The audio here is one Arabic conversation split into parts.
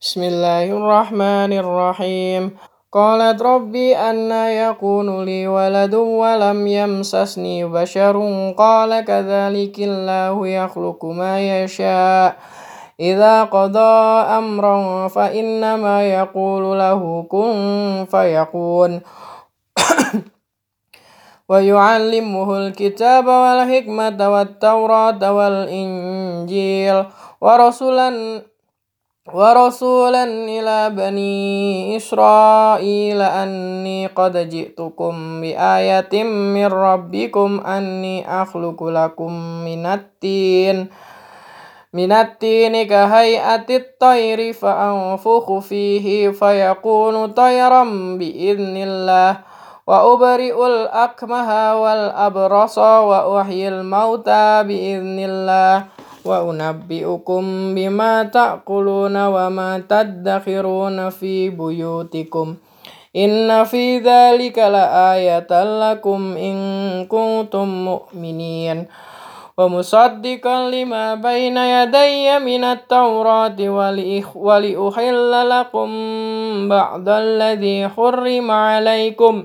بسم الله الرحمن الرحيم قالت ربي أن يكون لي ولد ولم يمسسني بشر قال كذلك الله يخلق ما يشاء إذا قضى أمرا فإنما يقول له كن فيكون ويعلمه الكتاب والحكمة والتوراة والإنجيل ورسلا ورسولا إلى بني إسرائيل أني قد جئتكم بآية من ربكم أني أخلق لكم من التين من التين كهيئة الطير فأنفخ فيه فيكون طيرا بإذن الله وأبرئ الأكمه والأبرص وأحيي الموتى بإذن الله. وأنبئكم بما تأكلون وما تدخرون في بيوتكم. إن في ذلك لآية لكم إن كنتم مؤمنين. ومصدقا لما بين يدي من التوراة ولأحل لكم بعض الذي حرم عليكم.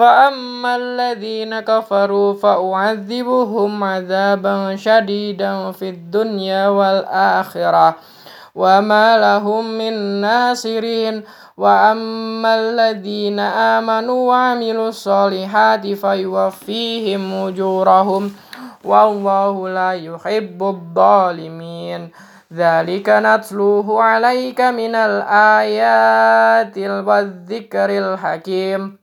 فأما الذين كفروا فأعذبهم عذابا شديدا في الدنيا والآخرة وما لهم من ناصرين وأما الذين آمنوا وعملوا الصالحات فيوفيهم أجورهم والله لا يحب الظالمين ذلك نتلوه عليك من الآيات والذكر الحكيم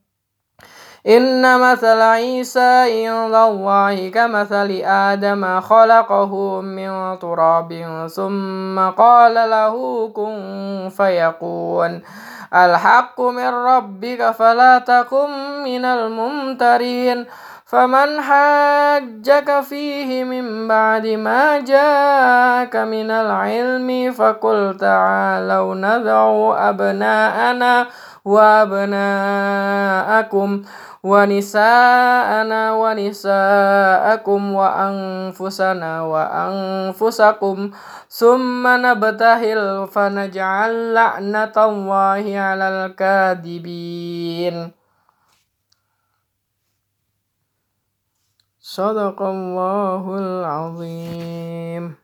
إن مثل عيسى عند الله كمثل آدم خلقه من تراب ثم قال له كن فيكون. الحق من ربك فلا تكن من الممترين. فمن حاجك فيه من بعد ما جاءك من العلم فقل تعالوا ندعو أبناءنا وأبناءكم. ونساءنا ونساءكم وأنفسنا وأنفسكم ثم نبتهل فنجعل لعنة الله على الكاذبين صدق الله العظيم